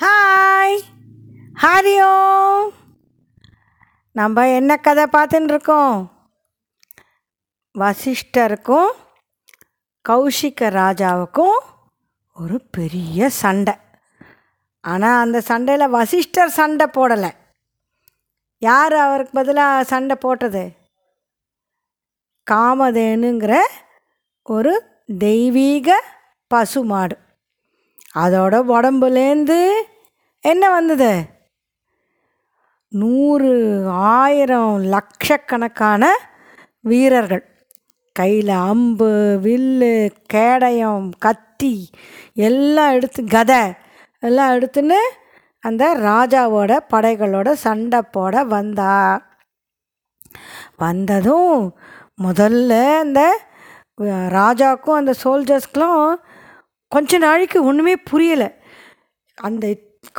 Hi ஹரியோ நம்ம என்ன கதை பார்த்துன்னு இருக்கோம்? வசிஷ்டருக்கும் கௌஷிக ராஜாவுக்கும் ஒரு பெரிய சண்டை. ஆனால் அந்த சண்டையில் வசிஷ்டர் சண்டை போடலை. யார் அவருக்கு பதிலாக சண்டை போட்டது? காமதேனுங்கிற ஒரு தெய்வீக பசு மாடு அதோட உடம்புலேருந்து என்ன வந்தது? நூறு ஆயிரம் லட்சக்கணக்கான வீரர்கள். கையில் அம்பு வில்லு கேடயம் கத்தி எல்லாம் எடுத்து கதை எல்லாம் எடுத்துன்னு அந்த ராஜாவோட படைகளோட சண்டை போட வந்தா. வந்ததும் முதல்ல அந்த ராஜாக்கும் ராஜாவுக்கும் அந்த சோல்ஜர்ஸ்க்கெலாம் கொஞ்ச நாளைக்கு ஒன்றுமே புரியலை. அந்த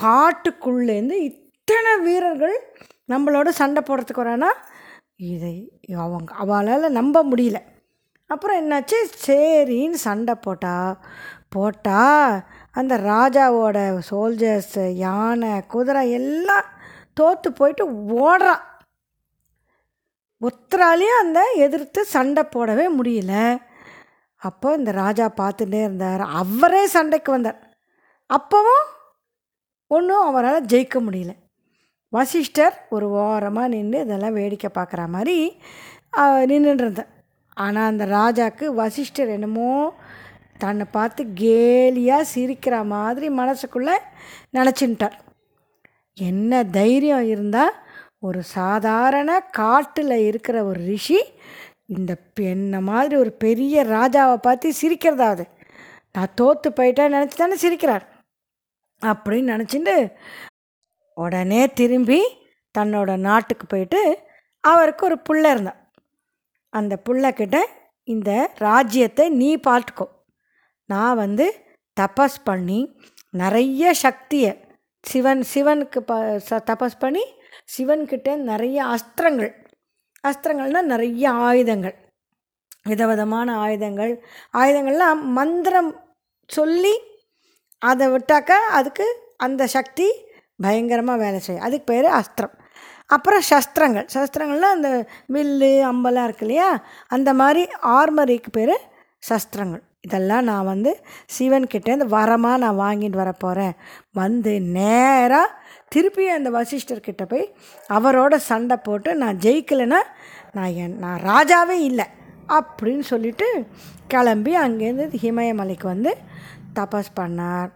காட்டுக்குள்ளேருந்து இத்தனை வீரர்கள் நம்மளோட சண்டை போடுறதுக்கு வரானா இதை அவங்க அவளால் நம்ப முடியல. அப்புறம் என்னாச்சு? சரின்னு சண்டை போட்டா போட்டால் அந்த ராஜாவோட சோல்ஜர்ஸ் யானை குதிரை எல்லாம் தோற்று போயிட்டு ஓடுறான் ஒத்தராலையும் அந்த எதிர்த்து சண்டை போடவே முடியல. அப்போ இந்த ராஜா பார்த்துட்டே இருந்தார். அவரே சண்டைக்கு வந்தார். அப்போவும் ஒன்றும் அவரால் ஜெயிக்க முடியல. வசிஷ்டர் ஒரு ஓரமாக நின்று இதெல்லாம் வேடிக்கை பார்க்குற மாதிரி நின்றுட்டு இருந்தேன் ஆனால் அந்த ராஜாவுக்கு வசிஷ்டர் என்னமோ தன்னை பார்த்து கேலியாக சிரிக்கிற மாதிரி மனசுக்குள்ளே நினச்சின்ட்டார் என்ன தைரியம் இருந்தால் ஒரு சாதாரண காட்டில் இருக்கிற ஒரு ரிஷி இந்த பெ- என்ன மாதிரி ஒரு பெரிய ராஜாவை பார்த்து சிரிக்கிறதாவது நான் தோற்று போயிட்டேன் நினச்சி தானே சிரிக்கிறார். அப்படின்னு நினச்சிட்டு உடனே திரும்பி தன்னோட நாட்டுக்கு போயிட்டு அவருக்கு ஒரு பிள்ளை இருந்தான் அந்த புள்ளக்கிட்ட இந்த ராஜ்யத்தை நீ பார்த்துக்கோ. நான் வந்து தபஸ் பண்ணி நிறைய சக்தியை சிவன் சிவனுக்கு ப ச- தபஸ் பண்ணி சிவன்கிட்ட நிறைய அஸ்திரங்கள். அஸ்திரங்கள்னால் நிறைய ஆயுதங்கள். விதவிதமான ஆயுதங்கள். ஆயுதங்கள்லாம் மந்திரம் சொல்லி அதை விட்டாக்கா அதுக்கு அந்த சக்தி பயங்கரமாக வேலை செய்யும். அதுக்கு பேர் அஸ்திரம். அப்புறம் சஸ்திரங்கள். சஸ்திரங்கள்லாம் அந்த வில்லு அம்பெல்லாம் இருக்கு இல்லையா? அந்த மாதிரி ஆர்மரிக்கு பேர் சஸ்திரங்கள். இதெல்லாம் நான் வந்து சிவன்கிட்டேருந்து வரமாக நான் வாங்கிட்டு வர போகிறேன் வந்து நேராக திருப்பி அந்த வசிஷ்டர்கிட்ட போய் அவரோட சண்டை போட்டு நான் ஜெயிக்கலைன்னா நான் என் நான் ராஜாவே இல்லை அப்படின்னு சொல்லிட்டு கிளம்பி அங்கேருந்து ஹிமயமலைக்கு வந்து தபஸ் பண்ணார்.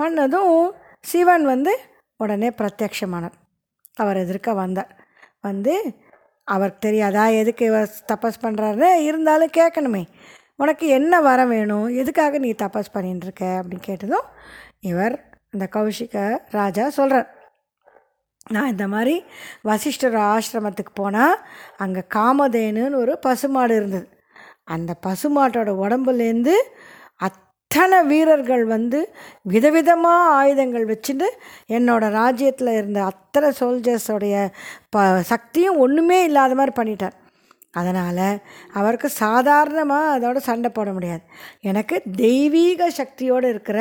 பண்ணதும் சிவன் வந்து உடனே பிரத்யக்ஷமானார் அவர் எதிர்க்க வந்தார் வந்து அவருக்கு தெரியாதா? எதுக்கு இவர் தபஸ் பண்ணுறாரு இருந்தாலும் கேட்கணுமே உனக்கு என்ன வர வேணும்? எதுக்காக நீ தபஸ் பண்ணிட்டுருக்க அப்படின்னு கேட்டதும் இவர் அந்த கௌஷிக ராஜா சொல்கிறார் நான் இந்த மாதிரி வசிஷ்டர் ஆசிரமத்துக்கு போனால் அங்கே காமதேனுன்னு ஒரு பசுமாடு இருந்தது. அந்த பசுமாட்டோட உடம்புலேருந்து அத்தனை வீரர்கள் வந்து விதவிதமாக ஆயுதங்கள் வச்சுட்டு என்னோடய ராஜ்யத்தில் இருந்த அத்தனை சோல்ஜர்ஸோடைய ப சக்தியும் ஒன்றுமே இல்லாத மாதிரி பண்ணிட்டார். அதனால் அவருக்கு சாதாரணமாக அதோட சண்டை போட முடியாது. எனக்கு தெய்வீக சக்தியோடு இருக்கிற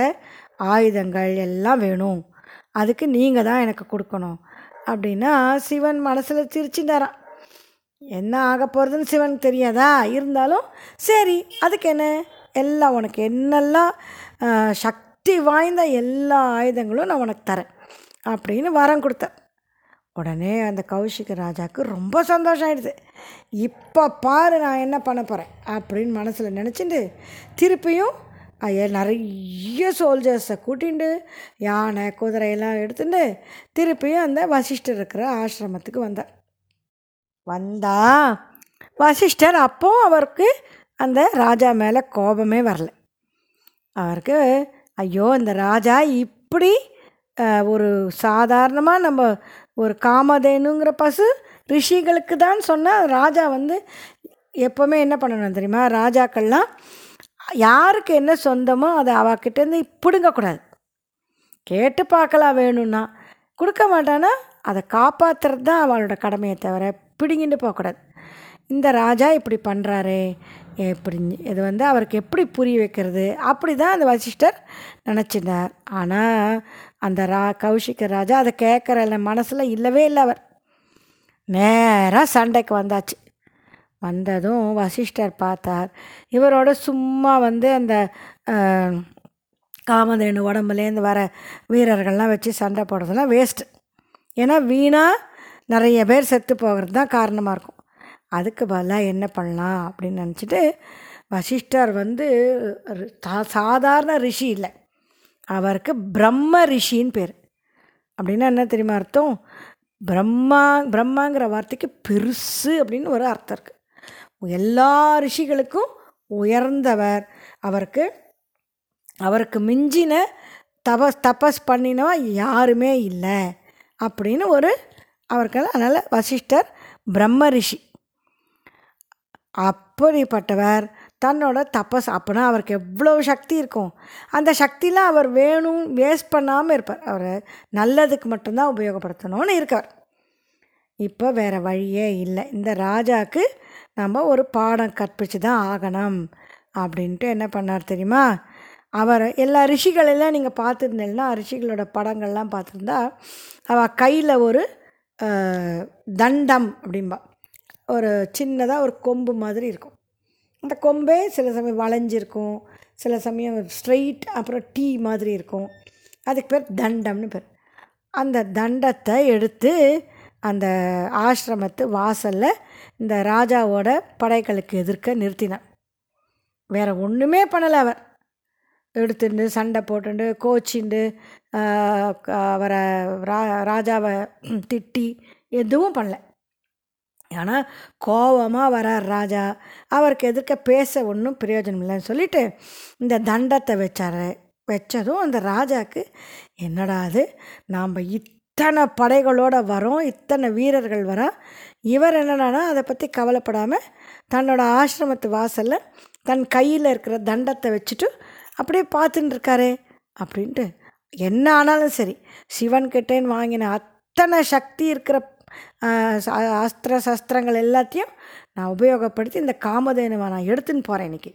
ஆயுதங்கள் எல்லாம் வேணும். அதுக்கு நீங்கள் தான் எனக்கு கொடுக்கணும். அப்படின்னா சிவன் மனசில் சிரிச்சுட்டாரான் என்ன ஆக போகிறதுன்னு சிவனுக்கு தெரியாதா? இருந்தாலும் சரி அதுக்கு என்ன? எல்லாம் உனக்கு என்னெல்லாம் சக்தி வாய்ந்த எல்லா ஆயுதங்களும் நான் உனக்கு தரேன் அப்படின்னு வரம் கொடுத்தேன். உடனே அந்த கௌஷிக ராஜாவுக்கு ரொம்ப சந்தோஷம் ஆயிடுது இப்போ பாரு நான் என்ன பண்ண போகிறேன் அப்படின்னு மனசில் நினச்சிட்டு திருப்பியும் ஐயா நிறைய சோல்ஜர்ஸை கூட்டிண்டு யானை குதிரையெல்லாம் எடுத்துட்டு திருப்பியும் அந்த வசிஷ்டர் இருக்கிற ஆசிரமத்துக்கு வந்தார். வந்தா வசிஷ்டர் அப்போ அவருக்கு அந்த ராஜா மேலே கோபமே வரல. அவருக்கு ஐயோ இந்த ராஜா இப்படி ஒரு சாதாரணமாக நம்ம ஒரு காமதேனுங்கிற பசு ரிஷிகளுக்கு தான் சொன்னால் ராஜா வந்து எப்போவுமே என்ன பண்ணணும் தெரியுமா? ராஜாக்கள்லாம் யாருக்கு என்ன சொந்தமோ அதை அவகிட்டேருந்து பிடுங்கக்கூடாது. கேட்டு பார்க்கலாம் வேணும்னா கொடுக்க மாட்டானா? அதை காப்பாற்றுறது தான் அவளோட கடமையை தவிர பிடுங்கிட்டு போகக்கூடாது. இந்த ராஜா இப்படி பண்ணுறாரே எப்படி இது வந்து அவருக்கு எப்படி புரிய வைக்கிறது? அப்படி தான் அந்த வசிஷ்டர் நினச்சினார். ஆனால் அந்த ரா கௌஷிக ராஜா அதை கேட்குற மனசில் இல்லவே இல்லை அவர். நேராக சண்டைக்கு வந்தாச்சு. வந்ததும் வசிஷ்டர் பார்த்தார். இவரோட சும்மா வந்து அந்த காமதேனு உடம்புலேருந்து வர வீரர்கள்லாம் வச்சு சண்டை போடுறதுலாம் வேஸ்ட்டு ஏன்னா வீணாக நிறைய பேர் செத்து போகிறது தான் காரணமாக இருக்கும். அதுக்கு பதிலாக என்ன பண்ணலாம் அப்படின்னு நினச்சிட்டு வசிஷ்டர் வந்து சாதாரண ரிஷி இல்லை. அவருக்கு பிரம்ம ரிஷின்னு பேர். அப்படின்னா என்ன தெரியுமா அர்த்தம்? பிரம்மா பிரம்மாங்கிற வார்த்தைக்கு பெருசு அப்படின்னு ஒரு அர்த்தம் இருக்குது எல்லா ரிஷிகளுக்கும் உயர்ந்தவர். அவருக்கு அவருக்கு மிஞ்சின தபஸ் தபஸ் பண்ணினவா யாருமே இல்லை. அப்படின்னு ஒரு அவருக்கு அதனால் வசிஷ்டர் பிரம்ம ரிஷி. அப்படிப்பட்டவர் தன்னோட தப்பஸ் அப்போனா அவருக்கு எவ்வளோ சக்தி இருக்கும். அந்த சக்தியெலாம் அவர் வேணும் வேஸ்ட் பண்ணாமல் இருப்பார். அவர் நல்லதுக்கு மட்டும்தான் உபயோகப்படுத்தணும்னு இருக்கார். இப்போ வேறு வழியே இல்லை. இந்த ராஜாவுக்கு நம்ம ஒரு பாடம் கற்பிச்சு தான் ஆகணும் அப்படின்ட்டு என்ன பண்ணார் தெரியுமா? அவர் எல்லா ரிஷிகளெல்லாம் நீங்கள் பார்த்துருந்தீங்கன்னா ரிஷிகளோட படங்கள்லாம் பார்த்துருந்தா அவள் கையில் ஒரு தண்டம் அப்படிம்பா. ஒரு சின்னதாக ஒரு கொம்பு மாதிரி இருக்கும். அந்த கொம்பே சில சமயம் வளைஞ்சிருக்கும். சில சமயம் ஸ்ட்ரெயிட் அப்புறம் டீ மாதிரி இருக்கும். அதுக்கு பேர் தண்டம்னு பேர். அந்த தண்டத்தை எடுத்து அந்த ஆசிரமத்து வாசலில் இந்த ராஜாவோட படைகளுக்கு எதிர்க்க நிறுத்தினார் வேறு ஒன்றுமே பண்ணலை அவர் எடுத்துட்டு சண்டை போட்டுண்டு கோச்சிண்டு அவரை ரா ராஜாவை திட்டி எதுவும் பண்ணலை. ஆனால் கோவமாக வரார் ராஜா. அவருக்கு எதிர்க்க பேச ஒன்றும் பிரயோஜனம் இல்லைன்னு சொல்லிட்டு இந்த தண்டத்தை வச்சார். வச்சதும் அந்த ராஜாவுக்கு என்னடா அது? நாம் இத்தனை படைகளோடு வரோம் இத்தனை வீரர்கள் வரோம் இவர் என்னடானா அதை பற்றி கவலைப்படாமல் தன்னோட ஆசிரமத்து வாசலில் தன் கையில் இருக்கிற தண்டத்தை வச்சுட்டு அப்படியே பார்த்துட்டு இருக்காரே அப்படின்ட்டு என்ன ஆனாலும் சரி சிவன்கிட்டேன்னு வாங்கின அத்தனை சக்தி இருக்கிற அஸ்திர சஸ்திரங்கள் எல்லாத்தையும் நான் உபயோகப்படுத்தி இந்த காமதேனுவை நான் எடுத்துன்னு போகிறேன் இன்னைக்கு.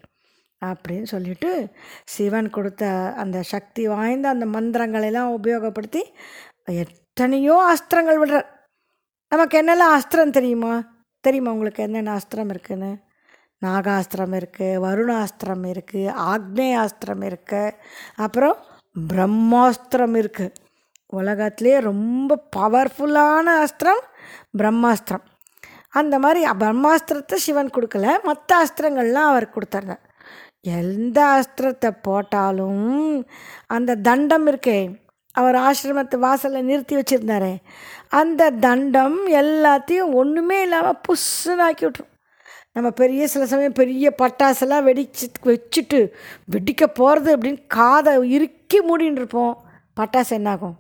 அப்படின்னு சொல்லிட்டு சிவன் கொடுத்த அந்த சக்தி வாய்ந்த அந்த மந்திரங்களெல்லாம் உபயோகப்படுத்தி எத்தனையோ அஸ்திரங்கள் விடுறார். நமக்கு என்னெல்லாம் அஸ்திரம் தெரியுமா? தெரியுமா உங்களுக்கு என்னென்ன அஸ்திரம் இருக்குதுன்னு நாகாஸ்திரம் இருக்குது வருணாஸ்திரம் இருக்குது ஆக்னேயாஸ்திரம் இருக்குது அப்புறம் பிரம்மாஸ்திரம் இருக்குது உலகத்திலே ரொம்ப பவர்ஃபுல்லான அஸ்திரம் பிரம்மாஸ்திரம். அந்த மாதிரி பிரம்மாஸ்திரத்தை சிவன் கொடுக்கல மற்ற அஸ்திரங்கள்லாம் அவர் கொடுத்தாங்க எந்த அஸ்திரத்தை போட்டாலும் அந்த தண்டம் இருக்கே அவர் ஆசிரமத்து வாசலில் நிறுத்தி வச்சுருந்தாரே அந்த தண்டம் எல்லாத்தையும் ஒன்றுமே இல்லாமல் புஷ்ஷுன்னு ஆக்கி விட்ரும் நம்ம பெரிய சில சமயம் பெரிய பட்டாசெல்லாம் வெடிச்சு வச்சுட்டு வெடிக்க போகிறது அப்படின்னு காதை இறுக்கி மூடின்னு இருப்போம். பட்டாசு என்னாகும்?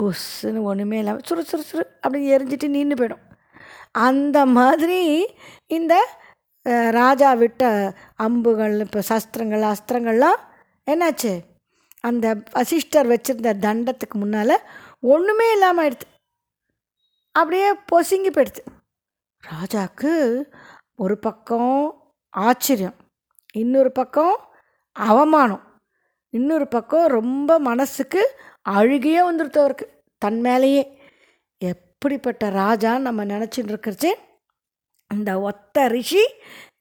புஷ்ஷுன்னு ஒன்றுமே இல்லாமல் சுறு சுறு சுறு அப்படி எரிஞ்சிட்டு நின்று போயிடும். அந்த மாதிரி இந்த ராஜா விட்ட அம்புகள் இப்போ சஸ்திரங்கள் அஸ்திரங்கள்லாம் என்னாச்சு? அந்த வசிஷ்டர் வச்சுருந்த தண்டத்துக்கு முன்னால் ஒன்றுமே இல்லாமல் ஆயிடுது. அப்படியே பொசுங்கி போயிடுது. ராஜாவுக்கு ஒரு பக்கம் ஆச்சரியம் இன்னொரு பக்கம் அவமானம் இன்னொரு பக்கம் ரொம்ப மனசுக்கு அழுகியே வந்துடுது அவருக்கு. தன் மேலேயே. எப்படிப்பட்ட ராஜா நம்ம நினச்சிட்டு இருக்கிறச்சு இந்த ஒத்த ரிஷி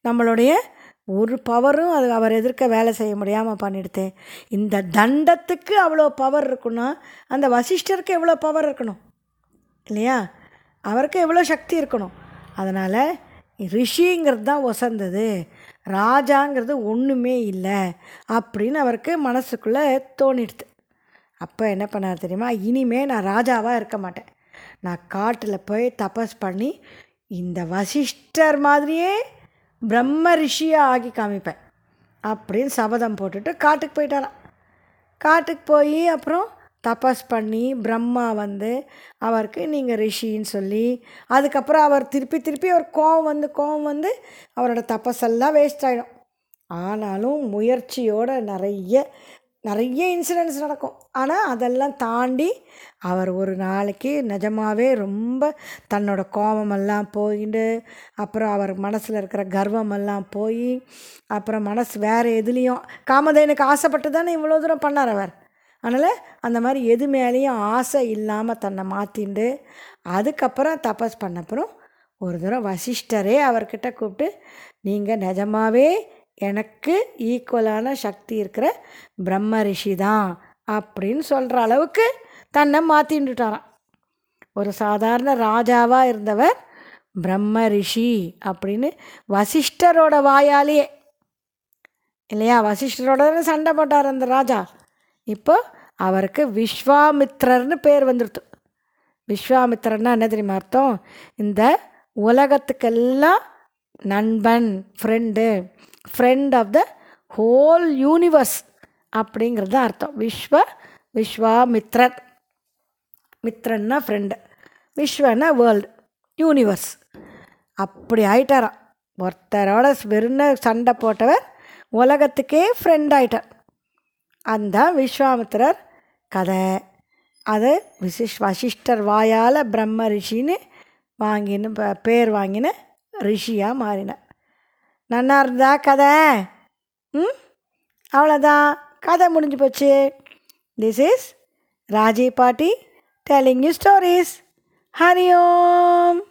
நம்மளுடைய ஒரு பவரும் அது அவர் எதிர்க்க வேலை செய்ய முடியாமல் பண்ணிடுத்தேன் இந்த தண்டத்துக்கு அவ்வளோ பவர் இருக்குன்னா அந்த வசிஷ்டருக்கு எவ்வளோ பவர் இருக்கணும்? இல்லையா? அவருக்கு எவ்வளோ சக்தி இருக்கணும்? அதனால் ரிஷிங்கிறது தான் ஒசந்தது. ராஜாங்கிறது ஒன்றுமே இல்லை அப்படின்னு அவருக்கு மனசுக்குள்ளே தோணிடுது. அப்போ என்ன பண்ணார் தெரியுமா? இனிமே நான் ராஜாவாக இருக்க மாட்டேன். நான் காட்டில் போய் தபஸ் பண்ணி இந்த வசிஷ்டர் மாதிரியே பிரம்ம ரிஷியாக ஆகி காமிப்பேன். அப்படின்னு சபதம் போட்டுட்டு காட்டுக்கு போயிட்டாராம். காட்டுக்கு போய் அப்புறம் தபஸ் பண்ணி பிரம்மா வந்து அவருக்கு நீங்கள் ரிஷின்னு சொல்லி அதுக்கப்புறம் அவர் திருப்பி திருப்பி அவர் கோவம் வந்து கோவம் வந்து அவரோட தபஸெல்லாம் வேஸ்ட் ஆகிடும் ஆனாலும் முயற்சியோடு நிறைய நிறைய இன்சிடென்ட்ஸ் நடக்கும். ஆனால் அதெல்லாம் தாண்டி அவர் ஒரு நாளைக்கு நிஜமாகவே ரொம்ப தன்னோட கோபமெல்லாம் போயிட்டு அப்புறம் அவர் மனசில் இருக்கிற கர்வமெல்லாம் போய் அப்புறம் மனசு வேறு எதுலேயும் காமதேனுக்கு ஆசைப்பட்டு தானே இவ்வளோ தூரம் பண்ணார் அவர். அதனால் அந்த மாதிரி எது மேலேயும் ஆசை இல்லாமல் தன்னை மாற்றிண்டு அதுக்கப்புறம் தபஸ் பண்ணப்புறம் ஒரு தூரம் வசிஷ்டரே அவர்கிட்ட கூப்பிட்டு நீங்கள் நிஜமாகவே எனக்கு ஈக்குவலான சக்தி இருக்கிற பிரம்ம ரிஷி தான் அப்படின்னு சொல்கிற அளவுக்கு தன்னை மாற்றிட்டுட்டாராம் ஒரு சாதாரண ராஜாவாக இருந்தவர் பிரம்ம ரிஷி அப்படின்னு வசிஷ்டரோட வாயாலேயே இல்லையா? வசிஷ்டரோட சண்டை போட்டார் அந்த ராஜா. இப்போ அவருக்கு விஸ்வாமித்ரர்னு பேர் வந்துடுது விஸ்வாமித்ரன்னா என்ன தெரியுமா அர்த்தம்? இந்த உலகத்துக்கெல்லாம் நண்பன் friend friend of the whole universe அப்படிங்கிறது தான் அர்த்தம். விஸ்வ விஸ்வாமித்ரன். மித்ரன்னா ஃப்ரெண்டு விஸ்வன்னா வேர்ல்டு யூனிவர்ஸ் அப்படி ஆயிட்டாராம். ஒருத்தரோட வெறும் சண்டை போட்டவர் உலகத்துக்கே ஃப்ரெண்ட் ஆயிட்டார். அந்த விஸ்வாமித்திரர் கதை. அது விசிஷ் வசிஷ்டர் வாயால் பிரம்ம ரிஷின்னு வாங்கின்னு பேர் வாங்கின ரிஷியாக மாறினார் நன்னா இருந்தா கதை. ம்? அவ்வளோதான். கதை முடிஞ்சு போச்சு. திஸ் இஸ் ராஜி பாட்டி telling you stories Hari Om.